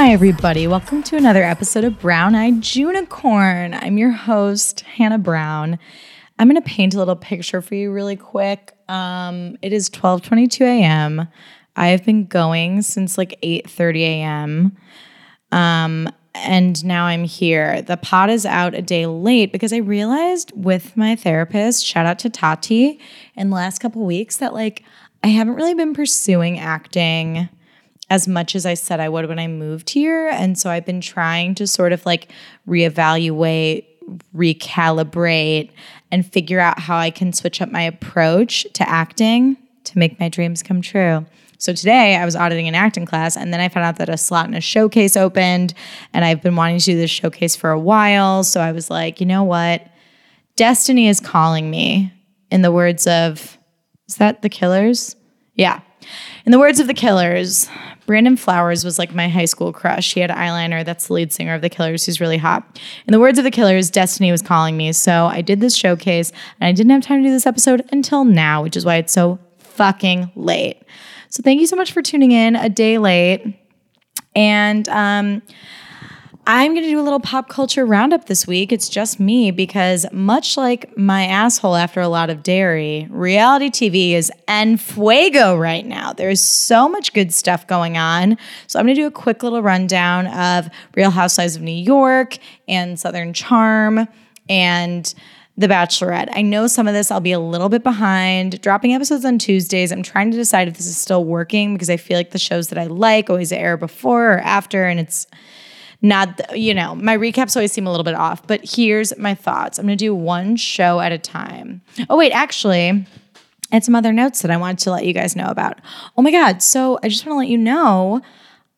Hi, everybody. Welcome to another episode of Brown Eyed Unicorn. I'm your host, Hannah Brown. I'm going to paint a little picture for you really quick. Um, it is 12:22 a.m. I have been going since like 8:30 a.m. Um, and now I'm here. The pod is out a day late because I realized with my therapist, shout out to Tati, in the last couple weeks that like I haven't really been pursuing acting as much as I said I would when I moved here. And so I've been trying to sort of like reevaluate, recalibrate, and figure out how I can switch up my approach to acting to make my dreams come true. So today I was auditing an acting class and then I found out that a slot in a showcase opened and I've been wanting to do this showcase for a while. So I was like, you know what? Destiny is calling me in the words of, is that the killers? Yeah. In the words of the killers, Brandon Flowers was like my high school crush. He had eyeliner. That's the lead singer of the Killers. He's really hot. In the words of the Killers, destiny was calling me. So I did this showcase and I didn't have time to do this episode until now, which is why it's so fucking late. So thank you so much for tuning in a day late. And um, I'm going to do a little pop culture roundup this week. It's just me because, much like my asshole after a lot of dairy, reality TV is en fuego right now. There's so much good stuff going on. So, I'm going to do a quick little rundown of Real Housewives of New York and Southern Charm and the Bachelorette. I know some of this I'll be a little bit behind. Dropping episodes on Tuesdays. I'm trying to decide if this is still working because I feel like the shows that I like always air before or after, and it's not, you know, my recaps always seem a little bit off. But here's my thoughts I'm going to do one show at a time. Oh, wait, actually, and some other notes that I wanted to let you guys know about. Oh my God. So I just want to let you know.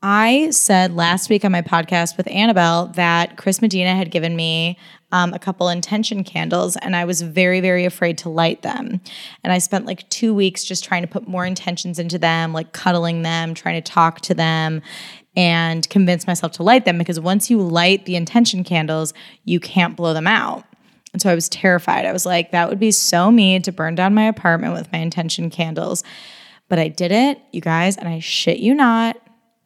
I said last week on my podcast with Annabelle that Chris Medina had given me um, a couple intention candles, and I was very, very afraid to light them. And I spent like two weeks just trying to put more intentions into them, like cuddling them, trying to talk to them, and convince myself to light them because once you light the intention candles, you can't blow them out. And so I was terrified. I was like, that would be so mean to burn down my apartment with my intention candles. But I did it, you guys, and I shit you not.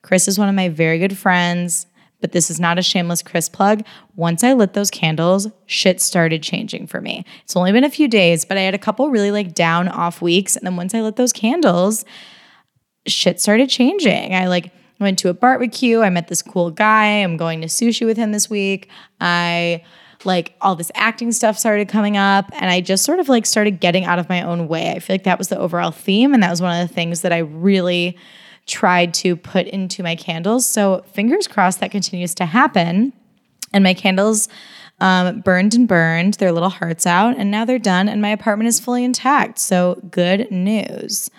Chris is one of my very good friends but this is not a shameless Chris plug. Once I lit those candles, shit started changing for me. It's only been a few days, but I had a couple really like down off weeks. And then once I lit those candles, shit started changing. I like went to a barbecue. I met this cool guy. I'm going to sushi with him this week. I like all this acting stuff started coming up and I just sort of like started getting out of my own way. I feel like that was the overall theme and that was one of the things that I really tried to put into my candles. So fingers crossed that continues to happen. And my candles um, burned and burned their little hearts out, and now they're done, and my apartment is fully intact. So good news.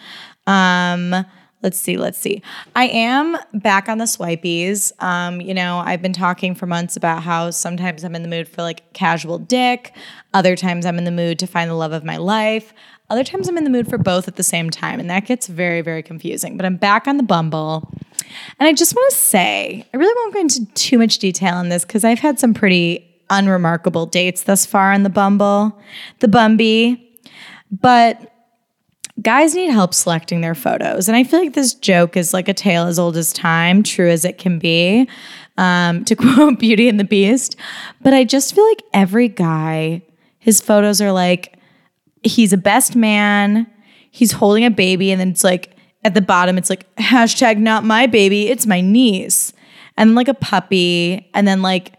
Um, let's see, let's see. I am back on the swipies. Um, you know, I've been talking for months about how sometimes I'm in the mood for like casual dick, other times I'm in the mood to find the love of my life. Other times I'm in the mood for both at the same time, and that gets very, very confusing. But I'm back on the Bumble. And I just want to say, I really won't go into too much detail on this because I've had some pretty unremarkable dates thus far on the Bumble, the Bumby. But guys need help selecting their photos. And I feel like this joke is like a tale as old as time, true as it can be, um, to quote Beauty and the Beast. But I just feel like every guy, his photos are like, he's a best man. He's holding a baby, and then it's like at the bottom, it's like hashtag not my baby, it's my niece, and like a puppy, and then like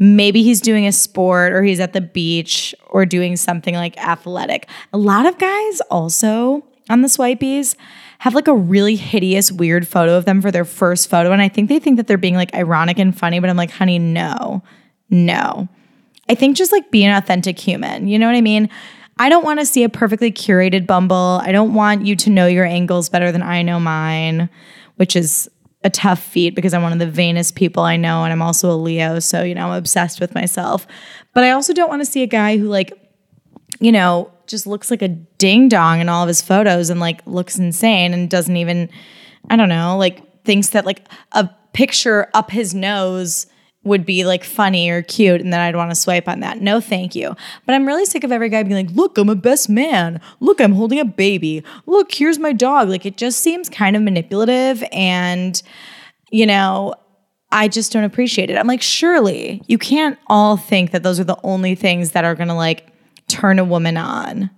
maybe he's doing a sport or he's at the beach or doing something like athletic. A lot of guys also on the swipies have like a really hideous, weird photo of them for their first photo. And I think they think that they're being like ironic and funny, but I'm like, honey, no, no. I think just like be an authentic human. You know what I mean? I don't want to see a perfectly curated Bumble. I don't want you to know your angles better than I know mine, which is a tough feat because I'm one of the vainest people I know and I'm also a Leo, so you know, I'm obsessed with myself. But I also don't want to see a guy who like you know, just looks like a ding dong in all of his photos and like looks insane and doesn't even I don't know, like thinks that like a picture up his nose would be like funny or cute and then I'd want to swipe on that. No, thank you. But I'm really sick of every guy being like, look, I'm a best man. Look, I'm holding a baby. Look, here's my dog. Like it just seems kind of manipulative and, you know, I just don't appreciate it. I'm like, surely you can't all think that those are the only things that are gonna like turn a woman on.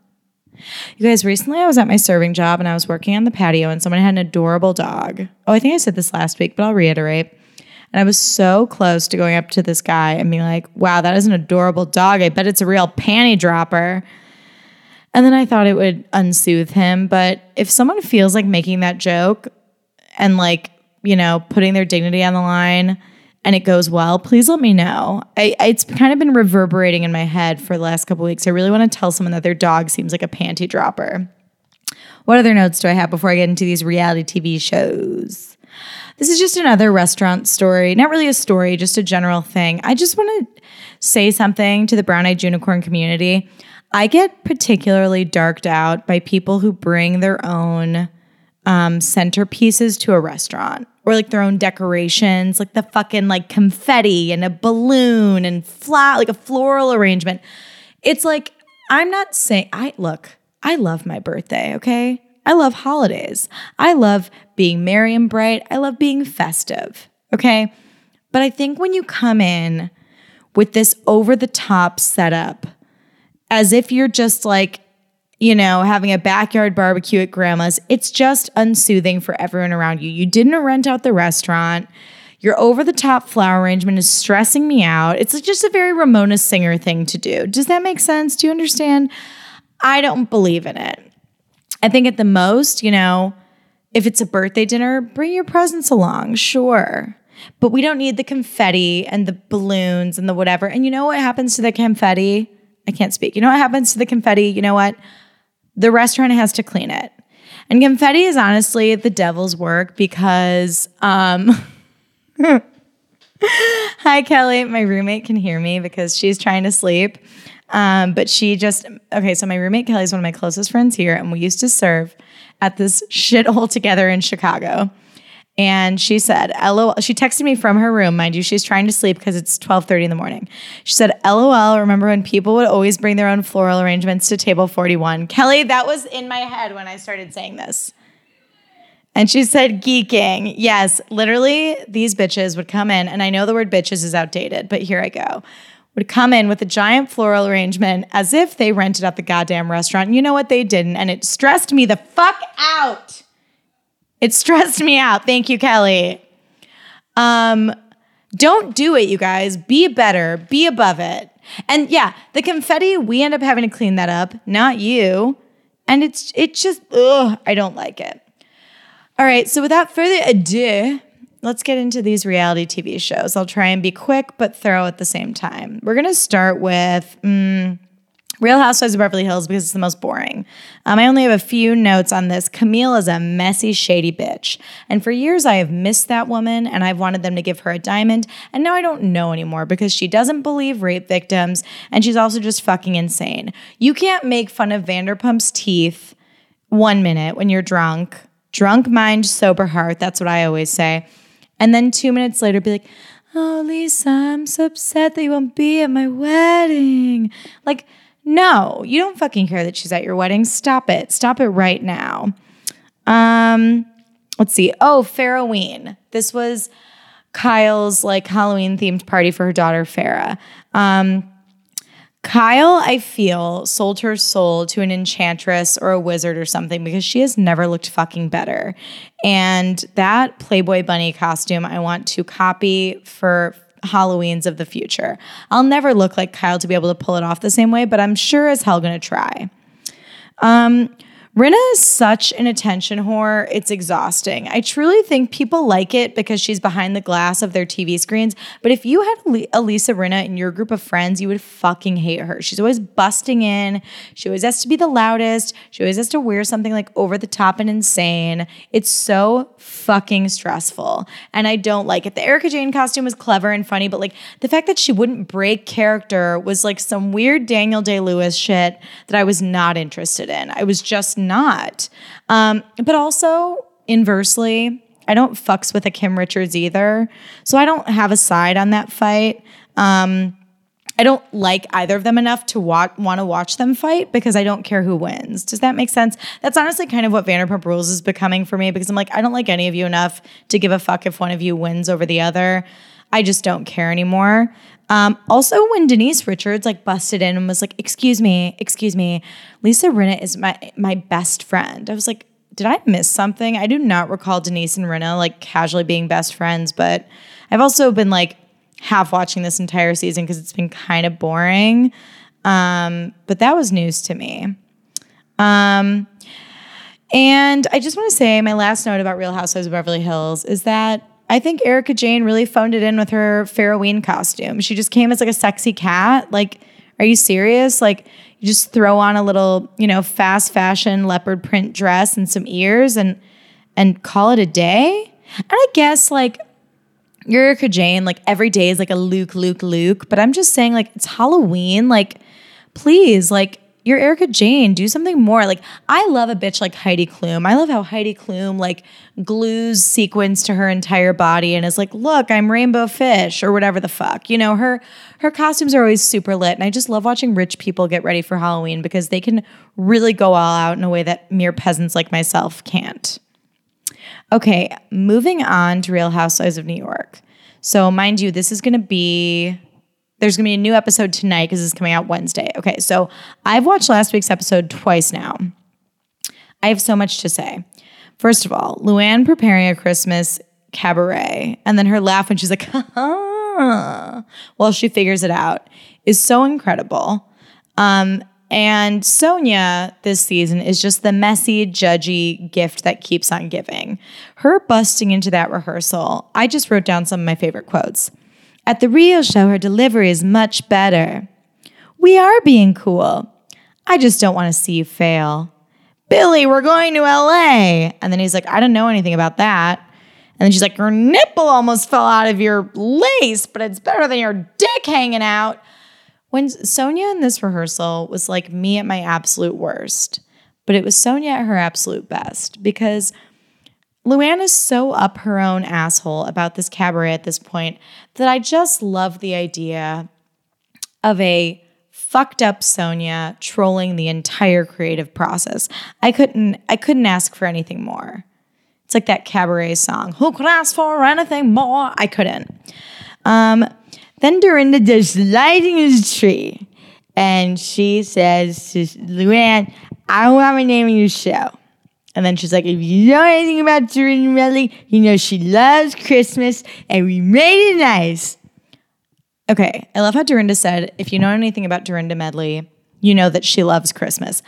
You guys, recently I was at my serving job and I was working on the patio and someone had an adorable dog. Oh, I think I said this last week, but I'll reiterate. And I was so close to going up to this guy and being like, wow, that is an adorable dog. I bet it's a real panty dropper. And then I thought it would unsoothe him. But if someone feels like making that joke and like, you know, putting their dignity on the line and it goes well, please let me know. I, it's kind of been reverberating in my head for the last couple weeks. I really want to tell someone that their dog seems like a panty dropper. What other notes do I have before I get into these reality TV shows? This is just another restaurant story. Not really a story, just a general thing. I just want to say something to the Brown Eyed Unicorn community. I get particularly darked out by people who bring their own um, centerpieces to a restaurant or like their own decorations, like the fucking like confetti and a balloon and flat, like a floral arrangement. It's like, I'm not saying, I look, I love my birthday, okay? I love holidays. I love being merry and bright. I love being festive, okay? But I think when you come in with this over the top setup, as if you're just like, you know, having a backyard barbecue at grandma's, it's just unsoothing for everyone around you. You didn't rent out the restaurant. Your over the top flower arrangement is stressing me out. It's just a very Ramona Singer thing to do. Does that make sense? Do you understand? I don't believe in it. I think at the most, you know, if it's a birthday dinner, bring your presents along, sure. But we don't need the confetti and the balloons and the whatever. And you know what happens to the confetti? I can't speak. You know what happens to the confetti? You know what? The restaurant has to clean it. And confetti is honestly the devil's work because um Hi Kelly, my roommate can hear me because she's trying to sleep. Um, but she just okay, so my roommate Kelly is one of my closest friends here, and we used to serve at this shithole together in Chicago. And she said, LOL. She texted me from her room, mind you, she's trying to sleep because it's 12:30 in the morning. She said, LOL, remember when people would always bring their own floral arrangements to table 41? Kelly, that was in my head when I started saying this. And she said, geeking. Yes, literally, these bitches would come in, and I know the word bitches is outdated, but here I go. Would come in with a giant floral arrangement as if they rented out the goddamn restaurant. You know what? They didn't. And it stressed me the fuck out. It stressed me out. Thank you, Kelly. Um, don't do it, you guys. Be better. Be above it. And yeah, the confetti, we end up having to clean that up, not you. And it's it's just ugh, I don't like it. All right, so without further ado, let's get into these reality TV shows. I'll try and be quick but thorough at the same time. We're gonna start with. Mm, Real Housewives of Beverly Hills because it's the most boring. Um, I only have a few notes on this. Camille is a messy, shady bitch. And for years, I have missed that woman and I've wanted them to give her a diamond. And now I don't know anymore because she doesn't believe rape victims and she's also just fucking insane. You can't make fun of Vanderpump's teeth one minute when you're drunk. Drunk mind, sober heart. That's what I always say. And then two minutes later, be like, Oh, Lisa, I'm so upset that you won't be at my wedding. Like, no, you don't fucking care that she's at your wedding. Stop it. Stop it right now. Um, let's see. Oh, Farroween. This was Kyle's like Halloween themed party for her daughter Farrah. Um, Kyle, I feel, sold her soul to an enchantress or a wizard or something because she has never looked fucking better. And that Playboy bunny costume, I want to copy for Halloweens of the future. I'll never look like Kyle to be able to pull it off the same way, but I'm sure as hell gonna try. Um, Rinna is such an attention whore, it's exhausting. I truly think people like it because she's behind the glass of their TV screens. But if you had Elisa Rinna in your group of friends, you would fucking hate her. She's always busting in. She always has to be the loudest. She always has to wear something like over the top and insane. It's so fucking stressful. And I don't like it. The Erika Jayne costume was clever and funny, but like the fact that she wouldn't break character was like some weird Daniel Day Lewis shit that I was not interested in. I was just not. Um, but also, inversely, I don't fucks with a Kim Richards either. So I don't have a side on that fight. Um, I don't like either of them enough to want want to watch them fight because I don't care who wins. Does that make sense? That's honestly kind of what Vanderpump Rules is becoming for me because I'm like I don't like any of you enough to give a fuck if one of you wins over the other. I just don't care anymore. Um, also, when Denise Richards like busted in and was like, "Excuse me, excuse me, Lisa Rinna is my my best friend," I was like, "Did I miss something?" I do not recall Denise and Rinna like casually being best friends, but I've also been like half watching this entire season because it's been kind of boring. Um, but that was news to me. Um, and I just want to say my last note about Real Housewives of Beverly Hills is that I think Erika Jayne really phoned it in with her Farroween costume. She just came as like a sexy cat. Like, are you serious? Like, you just throw on a little, you know, fast fashion leopard print dress and some ears and and call it a day. And I guess like Erika Jayne, like every day is like a Luke, Luke, Luke. But I'm just saying, like, it's Halloween. Like, please, like, you're Erika Jayne. Do something more. Like, I love a bitch like Heidi Klum. I love how Heidi Klum like glues sequins to her entire body and is like, look, I'm rainbow fish or whatever the fuck. You know, her her costumes are always super lit. And I just love watching rich people get ready for Halloween because they can really go all out in a way that mere peasants like myself can't. Okay, moving on to Real Housewives of New York. So, mind you, this is going to be there's going to be a new episode tonight because it's coming out Wednesday. Okay, so I've watched last week's episode twice now. I have so much to say. First of all, Luann preparing a Christmas cabaret and then her laugh when she's like, while she figures it out is so incredible. Um, and Sonja this season is just the messy, judgy gift that keeps on giving. Her busting into that rehearsal, I just wrote down some of my favorite quotes. At the real show, her delivery is much better. We are being cool. I just don't want to see you fail. Billy, we're going to LA. And then he's like, I don't know anything about that. And then she's like, Your nipple almost fell out of your lace, but it's better than your dick hanging out. When Sonja in this rehearsal was like me at my absolute worst, but it was Sonja at her absolute best because Luann is so up her own asshole about this cabaret at this point that I just love the idea of a fucked up Sonja trolling the entire creative process. I couldn't I couldn't ask for anything more. It's like that cabaret song. Who could ask for anything more? I couldn't. Um, then Dorinda does lighting his tree. And she says to Luann, I want my name in your show. And then she's like, if you know anything about Dorinda Medley, you know she loves Christmas and we made it nice. Okay, I love how Dorinda said, if you know anything about Dorinda Medley, you know that she loves Christmas.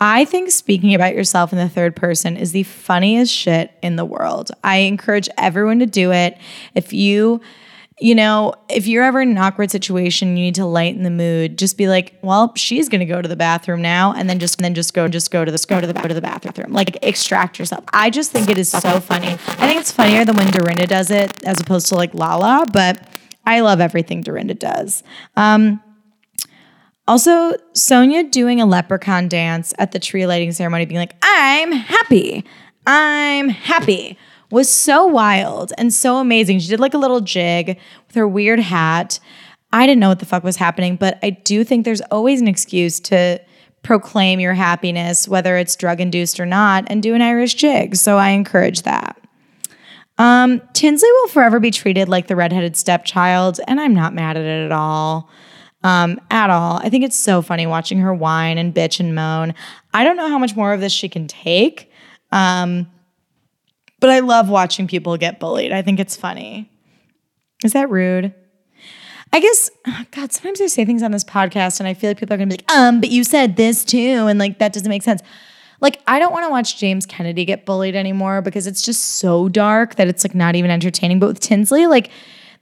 I think speaking about yourself in the third person is the funniest shit in the world. I encourage everyone to do it. If you you know, if you're ever in an awkward situation, you need to lighten the mood. Just be like, well, she's gonna go to the bathroom now, and then just and then just go just go to this go to the go to the bathroom. Like extract yourself. I just think it is so funny. I think it's funnier than when Dorinda does it as opposed to like Lala, but I love everything Dorinda does. Um, also, Sonja doing a leprechaun dance at the tree lighting ceremony, being like, I'm happy. I'm happy was so wild and so amazing. She did like a little jig with her weird hat. I didn't know what the fuck was happening, but I do think there's always an excuse to proclaim your happiness, whether it's drug induced or not, and do an Irish jig. So I encourage that. Um, Tinsley will forever be treated like the redheaded stepchild, and I'm not mad at it at all. Um, at all. I think it's so funny watching her whine and bitch and moan. I don't know how much more of this she can take. Um, but I love watching people get bullied. I think it's funny. Is that rude? I guess, God, sometimes I say things on this podcast and I feel like people are gonna be like, um, but you said this too. And like, that doesn't make sense. Like, I don't wanna watch James Kennedy get bullied anymore because it's just so dark that it's like not even entertaining. But with Tinsley, like,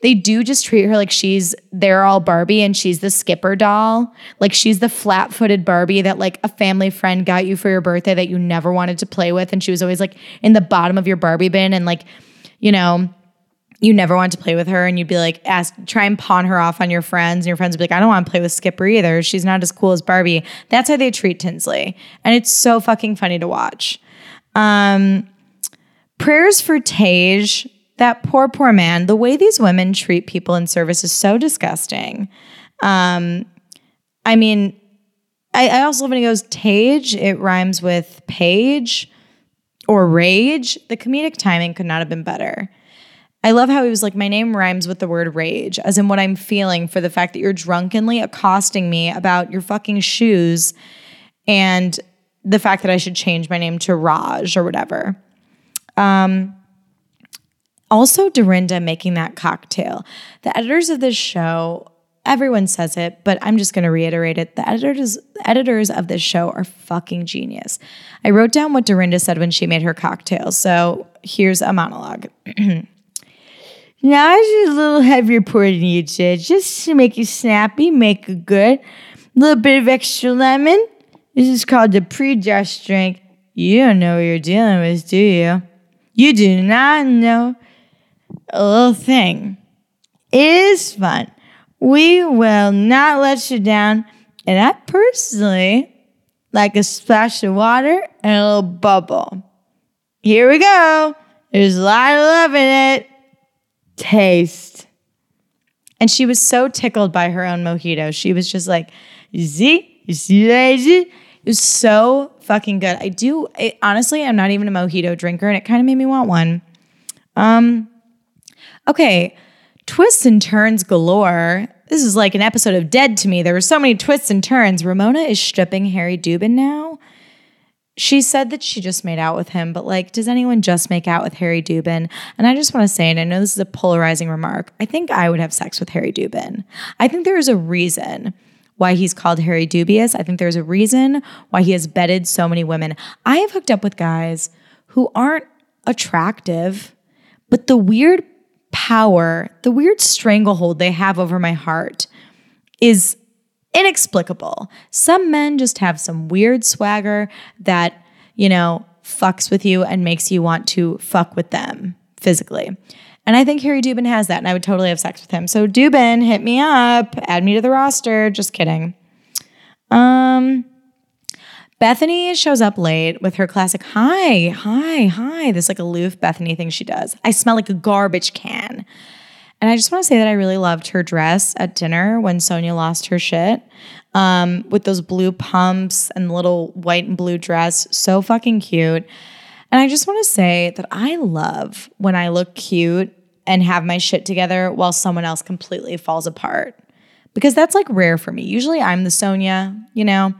they do just treat her like she's they're all Barbie and she's the skipper doll. Like she's the flat-footed Barbie that like a family friend got you for your birthday that you never wanted to play with and she was always like in the bottom of your Barbie bin and like you know you never want to play with her and you'd be like ask try and pawn her off on your friends and your friends would be like I don't want to play with Skipper either. She's not as cool as Barbie. That's how they treat Tinsley. And it's so fucking funny to watch. Um prayers for Tage that poor, poor man, the way these women treat people in service is so disgusting. Um, I mean, I, I also love when he goes Tage. It rhymes with page or rage. The comedic timing could not have been better. I love how he was like, my name rhymes with the word rage, as in what I'm feeling for the fact that you're drunkenly accosting me about your fucking shoes and the fact that I should change my name to Raj or whatever. Um, also, Dorinda making that cocktail. The editors of this show, everyone says it, but I'm just going to reiterate it. The editors, editors of this show are fucking genius. I wrote down what Dorinda said when she made her cocktail. So here's a monologue. Now I just a little heavier pour than you did, just to make you snappy, make it good. A little bit of extra lemon. This is called the pre-dust drink. You don't know what you're dealing with, do you? You do not know a little thing. Is fun. We will not let you down. And I personally like a splash of water and a little bubble. Here we go. There's a lot of love in it taste. And she was so tickled by her own mojito. She was just like, see, you see that? It was so fucking good. I do, honestly, I'm not even a mojito drinker, and it kind of made me want one. Um, okay, twists and turns galore. This is like an episode of Dead to me. There were so many twists and turns. Ramona is stripping Harry Dubin now she said that she just made out with him, but like, does anyone just make out with Harry Dubin? And I just want to say, and I know this is a polarizing remark, I think I would have sex with Harry Dubin. I think there is a reason why he's called Harry Dubious. I think there's a reason why he has bedded so many women. I have hooked up with guys who aren't attractive, but the weird power, the weird stranglehold they have over my heart is inexplicable. Some men just have some weird swagger that, you know, fucks with you and makes you want to fuck with them physically. And I think Harry Dubin has that, and I would totally have sex with him. So Dubin, hit me up, add me to the roster. Just kidding. Um, Bethany shows up late with her classic hi, hi, hi. This like aloof Bethany thing she does. I smell like a garbage can. And I just want to say that I really loved her dress at dinner when Sonja lost her shit um, with those blue pumps and little white and blue dress. So fucking cute. And I just want to say that I love when I look cute and have my shit together while someone else completely falls apart. Because that's like rare for me. Usually I'm the Sonja, you know?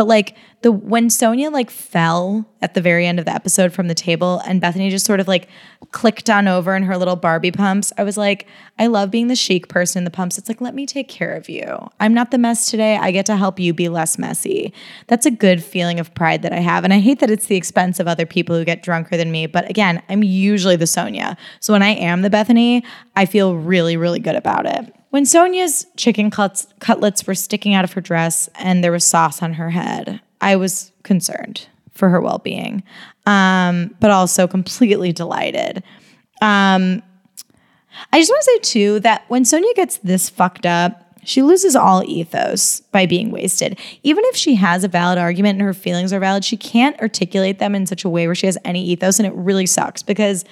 But like the when Sonja like fell at the very end of the episode from the table and Bethany just sort of like clicked on over in her little Barbie pumps, I was like, I love being the chic person in the pumps. It's like, let me take care of you. I'm not the mess today. I get to help you be less messy. That's a good feeling of pride that I have. And I hate that it's the expense of other people who get drunker than me. But again, I'm usually the Sonja. So when I am the Bethany, I feel really, really good about it. When Sonja's chicken cutlets were sticking out of her dress and there was sauce on her head, I was concerned for her well being, um, but also completely delighted. Um, I just want to say, too, that when Sonja gets this fucked up, she loses all ethos by being wasted. Even if she has a valid argument and her feelings are valid, she can't articulate them in such a way where she has any ethos. And it really sucks because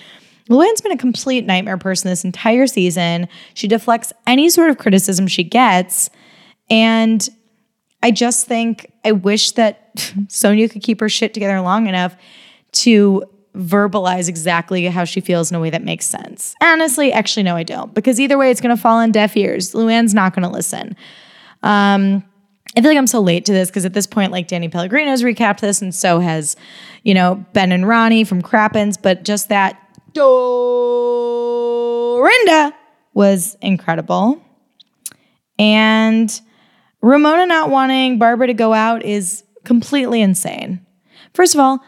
Luann's been a complete nightmare person this entire season. She deflects any sort of criticism she gets. And I just think I wish that Sonja could keep her shit together long enough to verbalize exactly how she feels in a way that makes sense. Honestly, actually, no, I don't, because either way, it's going to fall on deaf ears. Luann's not going to listen. Um, I feel like I'm so late to this because at this point, like Danny Pellegrino's recapped this, and so has, you know, Ben and Ronnie from Crappens. But just that Dorinda was incredible. And Ramona not wanting Barbara to go out is completely insane. First of all,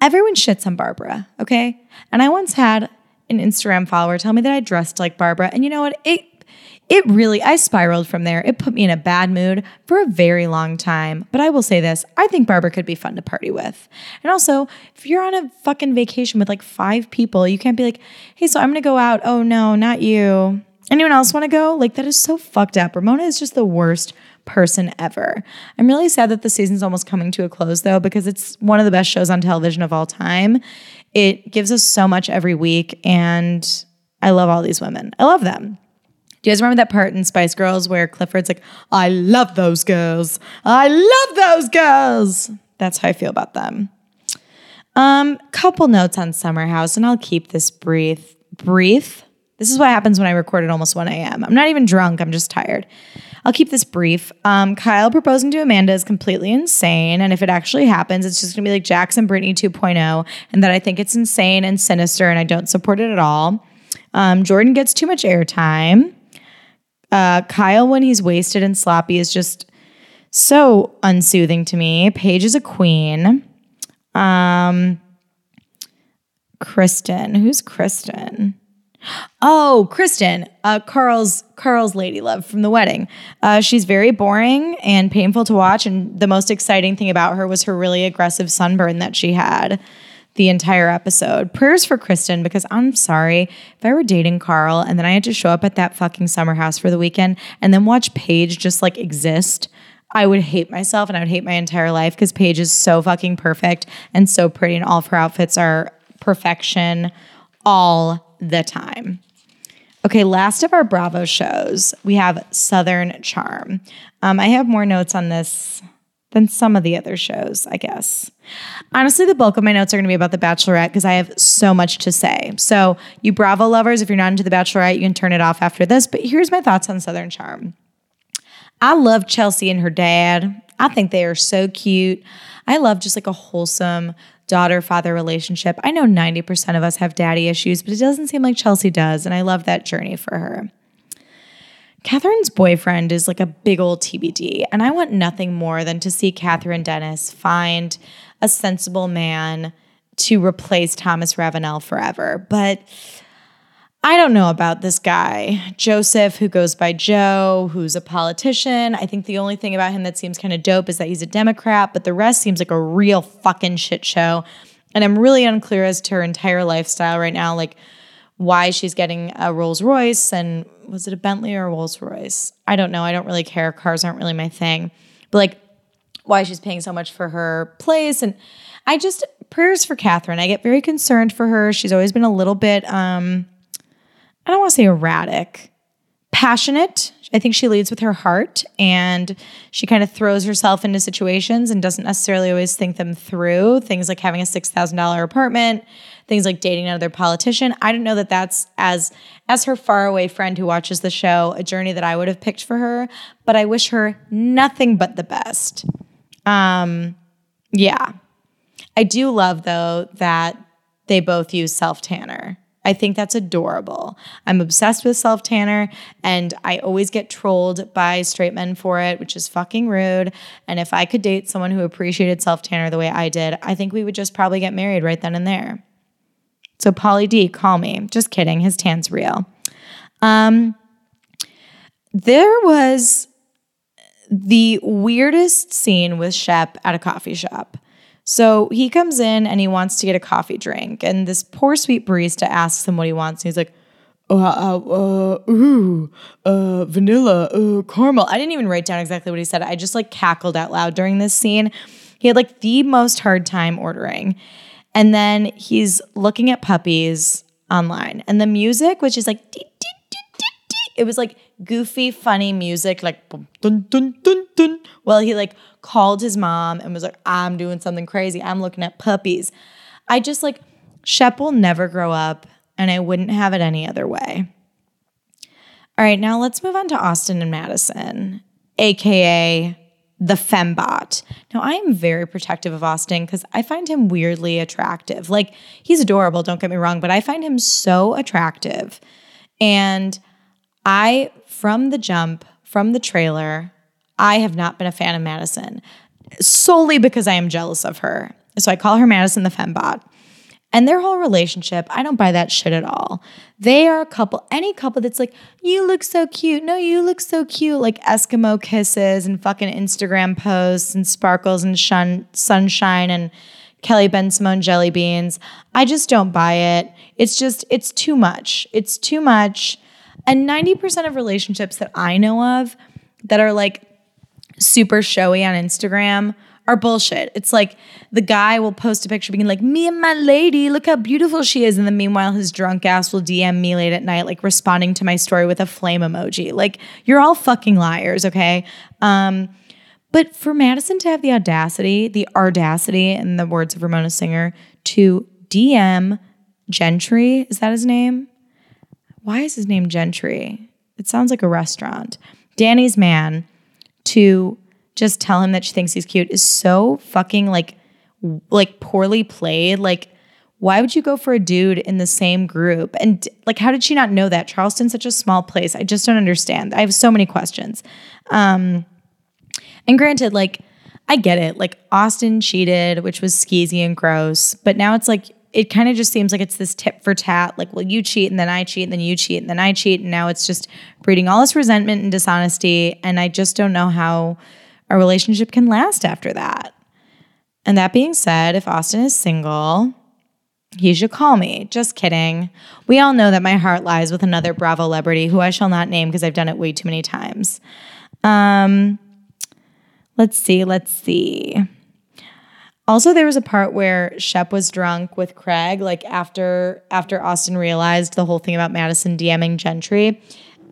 everyone shits on Barbara, okay? And I once had an Instagram follower tell me that I dressed like Barbara, and you know what? It it really I spiraled from there. It put me in a bad mood for a very long time. But I will say this, I think Barbara could be fun to party with. And also, if you're on a fucking vacation with like 5 people, you can't be like, "Hey, so I'm to go out." "Oh no, not you." Anyone else want to go? Like that is so fucked up. Ramona is just the worst person ever. I'm really sad that the season's almost coming to a close though, because it's one of the best shows on television of all time. It gives us so much every week, and I love all these women. I love them. Do you guys remember that part in Spice Girls where Clifford's like, I love those girls. I love those girls. That's how I feel about them. Um, couple notes on Summer House, and I'll keep this brief. Brief. This is what happens when I record at almost 1 a.m. I'm not even drunk, I'm just tired. I'll keep this brief. Um, Kyle proposing to Amanda is completely insane. And if it actually happens, it's just gonna be like Jackson Brittany 2.0, and that I think it's insane and sinister, and I don't support it at all. Um, Jordan gets too much airtime. Uh, Kyle, when he's wasted and sloppy, is just so unsoothing to me. Paige is a queen. Um, Kristen. Who's Kristen? Oh, Kristen, uh, Carl's Carl's lady love from the wedding. Uh, she's very boring and painful to watch, and the most exciting thing about her was her really aggressive sunburn that she had the entire episode. Prayers for Kristen because I'm sorry if I were dating Carl and then I had to show up at that fucking summer house for the weekend and then watch Paige just like exist. I would hate myself and I would hate my entire life because Paige is so fucking perfect and so pretty, and all of her outfits are perfection all the time. Okay, last of our Bravo shows, we have Southern Charm. Um, I have more notes on this than some of the other shows, I guess. Honestly, the bulk of my notes are going to be about The Bachelorette because I have so much to say. So, you Bravo lovers, if you're not into The Bachelorette, you can turn it off after this. But here's my thoughts on Southern Charm. I love Chelsea and her dad. I think they are so cute. I love just like a wholesome daughter father relationship. I know 90% of us have daddy issues, but it doesn't seem like Chelsea does. And I love that journey for her. Kathryn's boyfriend is like a big old TBD. And I want nothing more than to see Kathryn Dennis find a sensible man to replace Thomas Ravenel forever. But I don't know about this guy, Joseph, who goes by Joe, who's a politician. I think the only thing about him that seems kind of dope is that he's a Democrat, but the rest seems like a real fucking shit show. And I'm really unclear as to her entire lifestyle right now, like why she's getting a Rolls Royce and was it a Bentley or a Rolls Royce? I don't know. I don't really care. Cars aren't really my thing. But like why she's paying so much for her place. And I just, prayers for Kathryn. I get very concerned for her. She's always been a little bit, um, I don't want to say erratic, passionate. I think she leads with her heart and she kind of throws herself into situations and doesn't necessarily always think them through. Things like having a $6,000 apartment, things like dating another politician. I don't know that that's as as her faraway friend who watches the show, a journey that I would have picked for her, but I wish her nothing but the best. Um yeah. I do love though that they both use self tanner. I think that's adorable. I'm obsessed with self tanner and I always get trolled by straight men for it, which is fucking rude. And if I could date someone who appreciated self tanner the way I did, I think we would just probably get married right then and there. So, Pauly D, call me. Just kidding. His tan's real. Um, there was the weirdest scene with Shep at a coffee shop. So he comes in and he wants to get a coffee drink, and this poor sweet barista asks him what he wants. And he's like, uh, uh, uh, ooh, uh, vanilla, uh, caramel. I didn't even write down exactly what he said. I just like cackled out loud during this scene. He had like the most hard time ordering. And then he's looking at puppies online. And the music, which is like, dee, dee, dee, it was like goofy, funny music, like dun, dun, dun, dun. Well, he like called his mom and was like, I'm doing something crazy. I'm looking at puppies. I just like, Shep will never grow up, and I wouldn't have it any other way. All right, now let's move on to Austin and Madison, AKA the fembot. Now, I am very protective of Austin because I find him weirdly attractive. Like, he's adorable, don't get me wrong, but I find him so attractive. And I, from the jump, from the trailer, I have not been a fan of Madison solely because I am jealous of her. So I call her Madison the fembot. And their whole relationship, I don't buy that shit at all. They are a couple, any couple that's like, you look so cute. No, you look so cute. Like Eskimo kisses and fucking Instagram posts and sparkles and shun, sunshine and Kelly Bensimon jelly beans. I just don't buy it. It's just, it's too much. It's too much. And 90% of relationships that I know of that are like super showy on Instagram are bullshit. It's like the guy will post a picture being like, me and my lady, look how beautiful she is. And then meanwhile, his drunk ass will DM me late at night, like responding to my story with a flame emoji. Like, you're all fucking liars, okay? Um, but for Madison to have the audacity, the audacity, in the words of Ramona Singer, to DM Gentry, is that his name? Why is his name Gentry? It sounds like a restaurant. Danni's man to just tell him that she thinks he's cute is so fucking like like poorly played. Like, why would you go for a dude in the same group? And like, how did she not know that? Charleston's such a small place. I just don't understand. I have so many questions. Um, and granted, like, I get it. Like, Austin cheated, which was skeezy and gross, but now it's like, it kind of just seems like it's this tit for tat. Like, well, you cheat and then I cheat and then you cheat and then I cheat. And now it's just breeding all this resentment and dishonesty. And I just don't know how a relationship can last after that. And that being said, if Austin is single, he should call me. Just kidding. We all know that my heart lies with another Bravo celebrity who I shall not name because I've done it way too many times. Um, let's see, let's see. Also, there was a part where Shep was drunk with Craig, like after after Austin realized the whole thing about Madison DMing Gentry,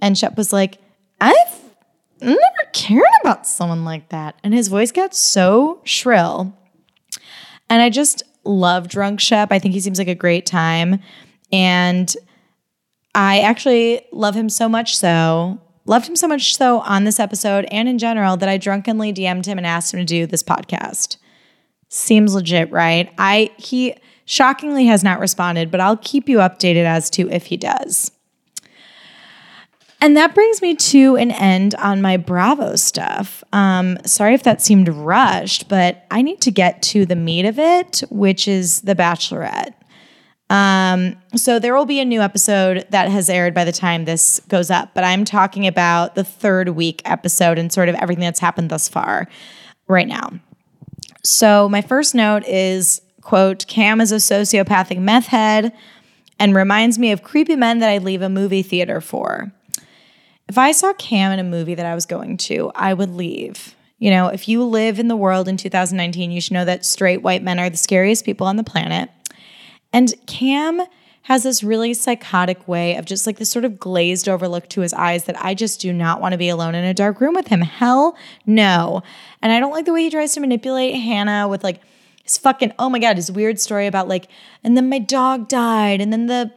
and Shep was like, "I've never cared about someone like that," and his voice got so shrill, and I just love drunk Shep. I think he seems like a great time, and I actually love him so much so. Loved him so much so on this episode and in general that I drunkenly DM'd him and asked him to do this podcast. Seems legit, right? I he shockingly has not responded, but I'll keep you updated as to if he does. And that brings me to an end on my Bravo stuff. Um, sorry if that seemed rushed, but I need to get to the meat of it, which is The Bachelorette. Um, so there will be a new episode that has aired by the time this goes up, but I'm talking about the third week episode and sort of everything that's happened thus far right now. So my first note is quote, Cam is a sociopathic meth head and reminds me of creepy men that I'd leave a movie theater for. If I saw Cam in a movie that I was going to, I would leave. You know, if you live in the world in 2019, you should know that straight white men are the scariest people on the planet. And Cam has this really psychotic way of just like this sort of glazed over look to his eyes that I just do not want to be alone in a dark room with him. Hell no. And I don't like the way he tries to manipulate Hannah with like his fucking, oh my God, his weird story about like, and then my dog died, and then the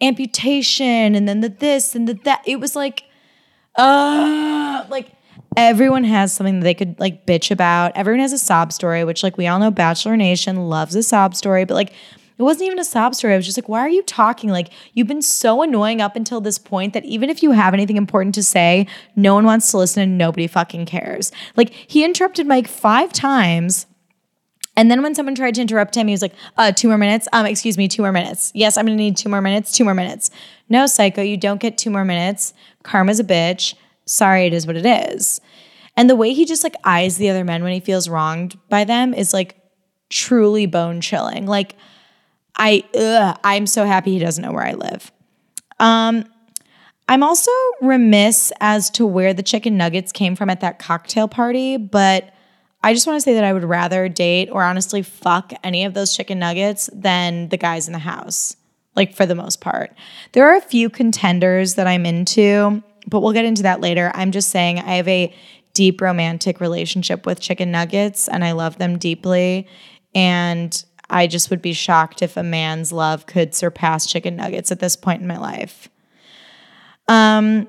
amputation, and then the this and the that. It was like, uh, like everyone has something that they could like bitch about. Everyone has a sob story, which like we all know Bachelor Nation loves a sob story, but like it wasn't even a sob story. I was just like, why are you talking? Like, you've been so annoying up until this point that even if you have anything important to say, no one wants to listen and nobody fucking cares. Like, he interrupted Mike five times. And then when someone tried to interrupt him, he was like, uh, two more minutes. Um, excuse me, two more minutes. Yes, I'm gonna need two more minutes, two more minutes. No, psycho, you don't get two more minutes. Karma's a bitch. Sorry, it is what it is. And the way he just like eyes the other men when he feels wronged by them is like truly bone chilling. Like, I ugh, I'm so happy he doesn't know where I live. Um, I'm also remiss as to where the chicken nuggets came from at that cocktail party, but I just want to say that I would rather date or honestly fuck any of those chicken nuggets than the guys in the house, like for the most part. There are a few contenders that I'm into, but we'll get into that later. I'm just saying I have a deep romantic relationship with chicken nuggets and I love them deeply. And I just would be shocked if a man's love could surpass chicken nuggets at this point in my life. Um,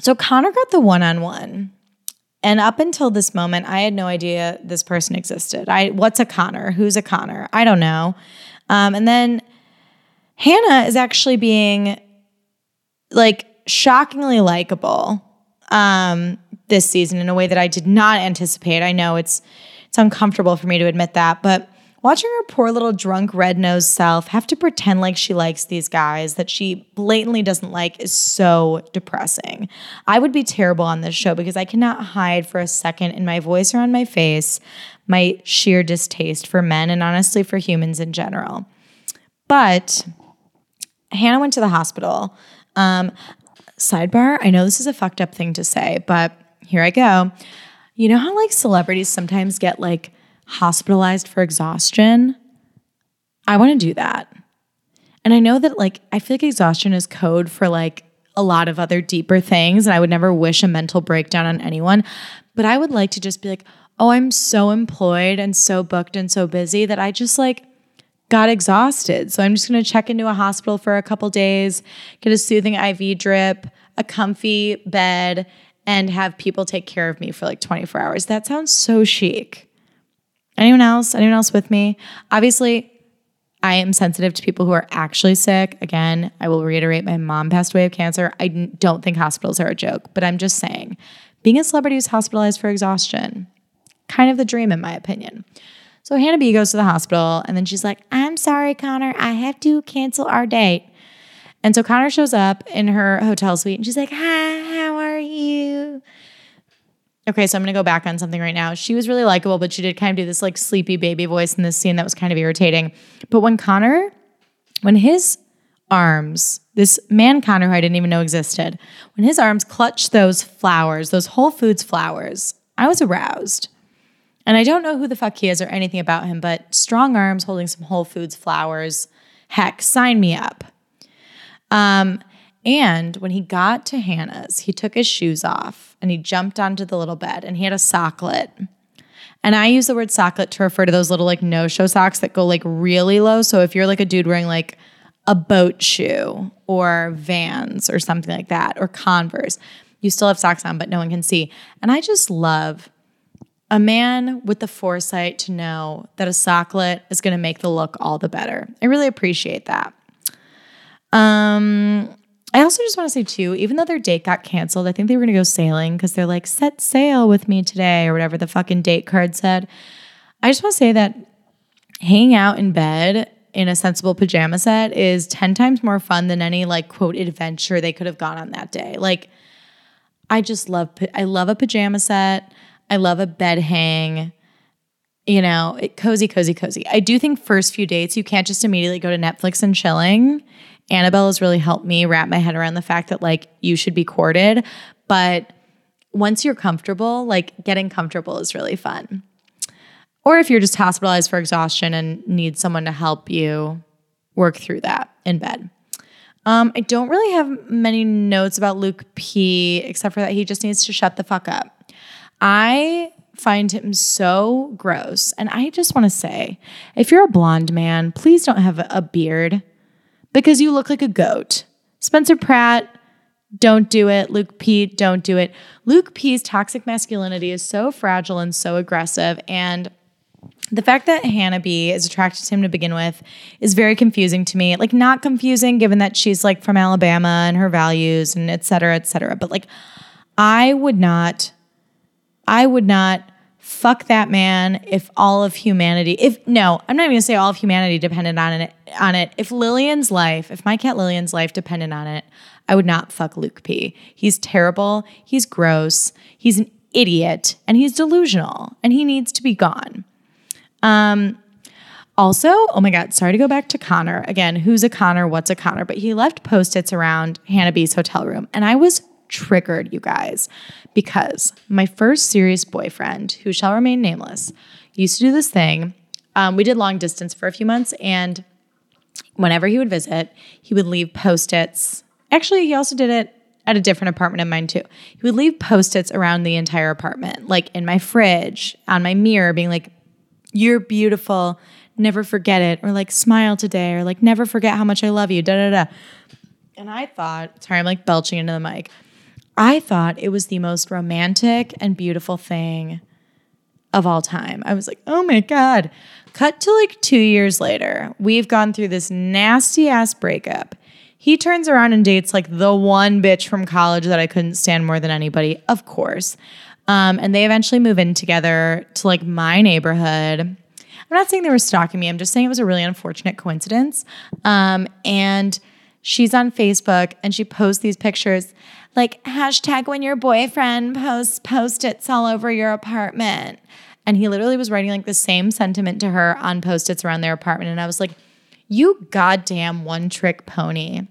so Connor got the one on one. And up until this moment, I had no idea this person existed. I what's a Connor? Who's a Connor? I don't know. Um, and then Hannah is actually being like shockingly likable um, this season in a way that I did not anticipate. I know it's it's uncomfortable for me to admit that, but Watching her poor little drunk red nosed self have to pretend like she likes these guys that she blatantly doesn't like is so depressing. I would be terrible on this show because I cannot hide for a second in my voice or on my face my sheer distaste for men and honestly for humans in general. But Hannah went to the hospital. Um, sidebar, I know this is a fucked up thing to say, but here I go. You know how like celebrities sometimes get like hospitalized for exhaustion, I want to do that. And I know that like I feel like exhaustion is code for like a lot of other deeper things and I would never wish a mental breakdown on anyone, but I would like to just be like, "Oh, I'm so employed and so booked and so busy that I just like got exhausted. So I'm just going to check into a hospital for a couple days, get a soothing IV drip, a comfy bed, and have people take care of me for like 24 hours. That sounds so chic. Anyone else? Anyone else with me? Obviously, I am sensitive to people who are actually sick. Again, I will reiterate my mom passed away of cancer. I don't think hospitals are a joke, but I'm just saying being a celebrity who's hospitalized for exhaustion, kind of the dream, in my opinion. So Hannah B goes to the hospital and then she's like, I'm sorry, Connor, I have to cancel our date. And so Connor shows up in her hotel suite and she's like, Hi, how are you? Okay, so I'm gonna go back on something right now. She was really likable, but she did kind of do this like sleepy baby voice in this scene that was kind of irritating. But when Connor, when his arms, this man Connor who I didn't even know existed, when his arms clutched those flowers, those Whole Foods flowers, I was aroused. And I don't know who the fuck he is or anything about him, but strong arms holding some Whole Foods flowers. Heck, sign me up. Um, and when he got to Hannah's, he took his shoes off and he jumped onto the little bed and he had a socklet. And I use the word socklet to refer to those little like no show socks that go like really low. So if you're like a dude wearing like a boat shoe or vans or something like that or Converse, you still have socks on, but no one can see. And I just love a man with the foresight to know that a socklet is going to make the look all the better. I really appreciate that. Um, I also just want to say too, even though their date got canceled, I think they were to go sailing because they're like, set sail with me today or whatever the fucking date card said. I just want to say that hanging out in bed in a sensible pajama set is 10 times more fun than any like quote adventure they could have gone on that day. Like, I just love, I love a pajama set. I love a bed hang you know, it, cozy, cozy, cozy. I do think first few dates, you can't just immediately go to Netflix and chilling. Annabelle has really helped me wrap my head around the fact that like you should be courted. But once you're comfortable, like getting comfortable is really fun. Or if you're just hospitalized for exhaustion and need someone to help you work through that in bed. Um, I don't really have many notes about Luke P, except for that he just needs to shut the fuck up. I find him so gross. And I just want to say if you're a blonde man, please don't have a beard because you look like a goat. Spencer Pratt, don't do it. Luke P, don't do it. Luke P's toxic masculinity is so fragile and so aggressive. And the fact that Hannah B is attracted to him to begin with is very confusing to me. Like, not confusing given that she's like from Alabama and her values and et cetera, et cetera. But like, I would not, I would not fuck that man. If all of humanity if no i'm not even gonna say all of humanity depended on it on it. If lillian's life if my cat lillian's life depended on it i would not fuck luke p. He's terrible. He's gross. He's an idiot. And he's delusional. And he needs to be gone. Um also oh my god sorry to go back to connor. Again who's a connor what's a connor? But he left post-its around hannah b's hotel room. And i was triggered, you guys, because my first serious boyfriend, who shall remain nameless, used to do this thing. Um, we did long distance for a few months, and whenever he would visit, he would leave post its. Actually, he also did it at a different apartment of mine too. He would leave post its around the entire apartment, like in my fridge, on my mirror, being like, You're beautiful. Never forget it. Or like, smile today. Or like, never forget how much I love you. Da da da. And I thought, sorry, I'm like belching into the mic. I thought it was the most romantic and beautiful thing of all time. I was like, oh my God. Cut to like two years later, we've gone through this nasty ass breakup. He turns around and dates like the one bitch from college that I couldn't stand more than anybody, of course. Um, and they eventually move in together to like my neighborhood. I'm not saying they were stalking me, I'm just saying it was a really unfortunate coincidence. Um, and she's on Facebook and she posts these pictures like hashtag when your boyfriend posts post-its all over your apartment. And he literally was writing like the same sentiment to her on post-its around their apartment. And I was like, you goddamn one trick pony.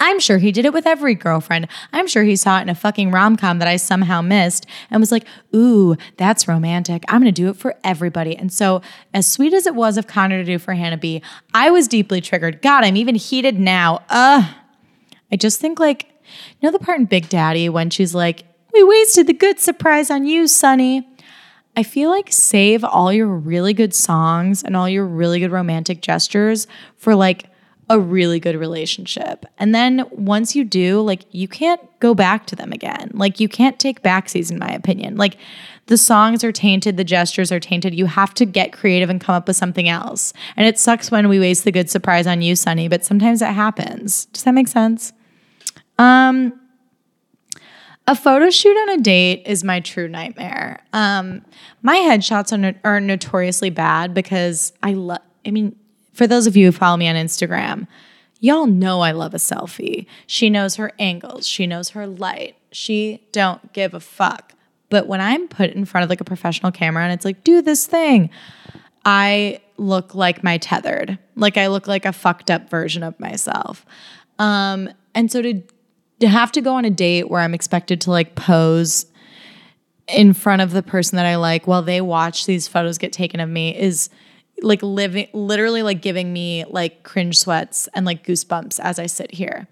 I'm sure he did it with every girlfriend. I'm sure he saw it in a fucking rom com that I somehow missed and was like, ooh, that's romantic. I'm gonna do it for everybody. And so, as sweet as it was of Connor to do for Hannah B, I was deeply triggered. God, I'm even heated now. Ugh. I just think, like, you know, the part in Big Daddy when she's like, we wasted the good surprise on you, Sonny. I feel like save all your really good songs and all your really good romantic gestures for like a really good relationship. And then once you do, like you can't go back to them again. Like you can't take backsies, in my opinion. Like the songs are tainted, the gestures are tainted. You have to get creative and come up with something else. And it sucks when we waste the good surprise on you, Sonny, but sometimes it happens. Does that make sense? Um, a photo shoot on a date is my true nightmare. Um, my headshots are, no- are notoriously bad because I love. I mean, for those of you who follow me on Instagram, y'all know I love a selfie. She knows her angles, she knows her light. She don't give a fuck. But when I'm put in front of like a professional camera and it's like, do this thing, I look like my tethered. Like I look like a fucked up version of myself. Um, and so to have to go on a date where I'm expected to like pose in front of the person that I like while they watch these photos get taken of me is like living literally like giving me like cringe sweats and like goosebumps as I sit here.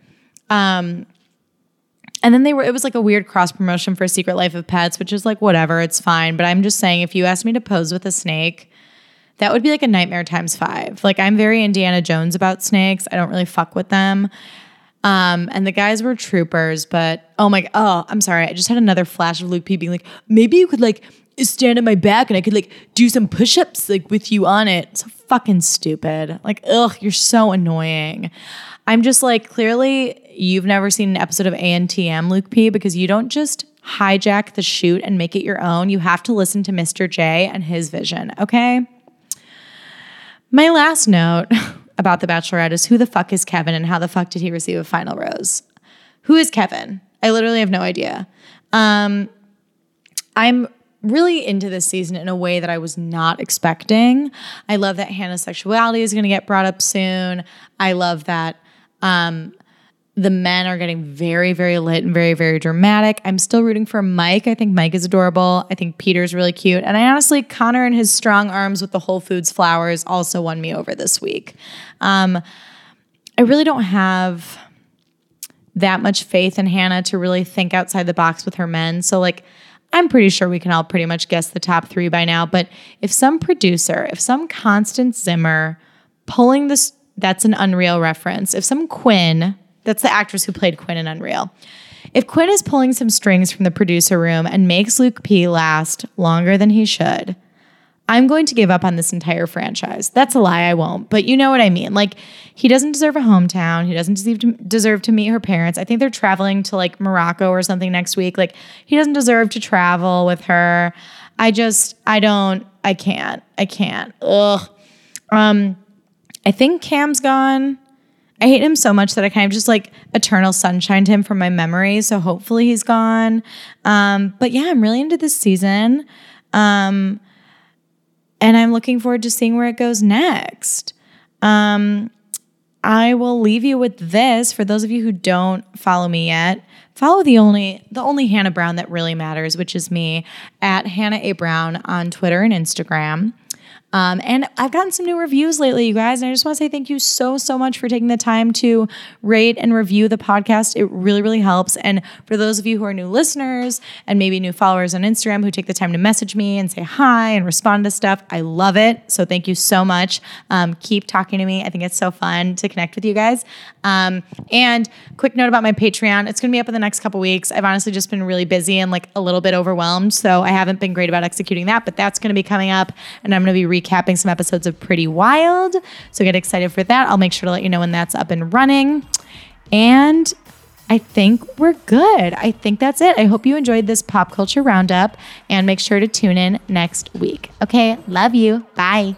Um and then they were it was like a weird cross promotion for Secret Life of Pets, which is like whatever, it's fine, but I'm just saying if you asked me to pose with a snake, that would be like a nightmare times 5. Like I'm very Indiana Jones about snakes. I don't really fuck with them. Um, and the guys were troopers, but oh my, oh, I'm sorry. I just had another flash of Luke P being like, maybe you could like stand on my back and I could like do some push ups like with you on it. So fucking stupid. Like, ugh, you're so annoying. I'm just like, clearly you've never seen an episode of ANTM, Luke P, because you don't just hijack the shoot and make it your own. You have to listen to Mr. J and his vision, okay? My last note about The Bachelorette is who the fuck is Kevin and how the fuck did he receive a final rose? Who is Kevin? I literally have no idea. Um, I'm really into this season in a way that I was not expecting. I love that Hannah's sexuality is going to get brought up soon. I love that um, the men are getting very, very lit and very, very dramatic. I'm still rooting for Mike. I think Mike is adorable. I think Peter's really cute. And I honestly, Connor and his strong arms with the Whole Foods flowers also won me over this week. Um, I really don't have that much faith in Hannah to really think outside the box with her men. So, like, I'm pretty sure we can all pretty much guess the top three by now. But if some producer, if some Constance Zimmer pulling this, that's an Unreal reference. If some Quinn, that's the actress who played Quinn in Unreal. If Quinn is pulling some strings from the producer room and makes Luke P last longer than he should, I'm going to give up on this entire franchise. That's a lie, I won't. But you know what I mean. Like, he doesn't deserve a hometown. He doesn't deserve to, meet her parents. I think they're traveling to like Morocco or something next week. Like, he doesn't deserve to travel with her. I just, I don't, I can't. I can't. Ugh. Um, I think Cam's gone. I hate him so much that I kind of just like eternal sunshined him from my memory. So hopefully he's gone. Um, but yeah, I'm really into this season. Um, and I'm looking forward to seeing where it goes next. Um, I will leave you with this for those of you who don't follow me yet. Follow the only the only Hannah Brown that really matters, which is me at Hannah A Brown on Twitter and Instagram. Um, and I've gotten some new reviews lately, you guys. And I just want to say thank you so, so much for taking the time to rate and review the podcast. It really, really helps. And for those of you who are new listeners and maybe new followers on Instagram who take the time to message me and say hi and respond to stuff, I love it. So thank you so much. Um, keep talking to me. I think it's so fun to connect with you guys. Um, and quick note about my Patreon it's going to be up in the next couple weeks. I've honestly just been really busy and like a little bit overwhelmed. So I haven't been great about executing that, but that's going to be coming up. And I'm going to be re recapping some episodes of Pretty Wild. So get excited for that. I'll make sure to let you know when that's up and running. And I think we're good. I think that's it. I hope you enjoyed this pop culture roundup and make sure to tune in next week. Okay, love you. Bye.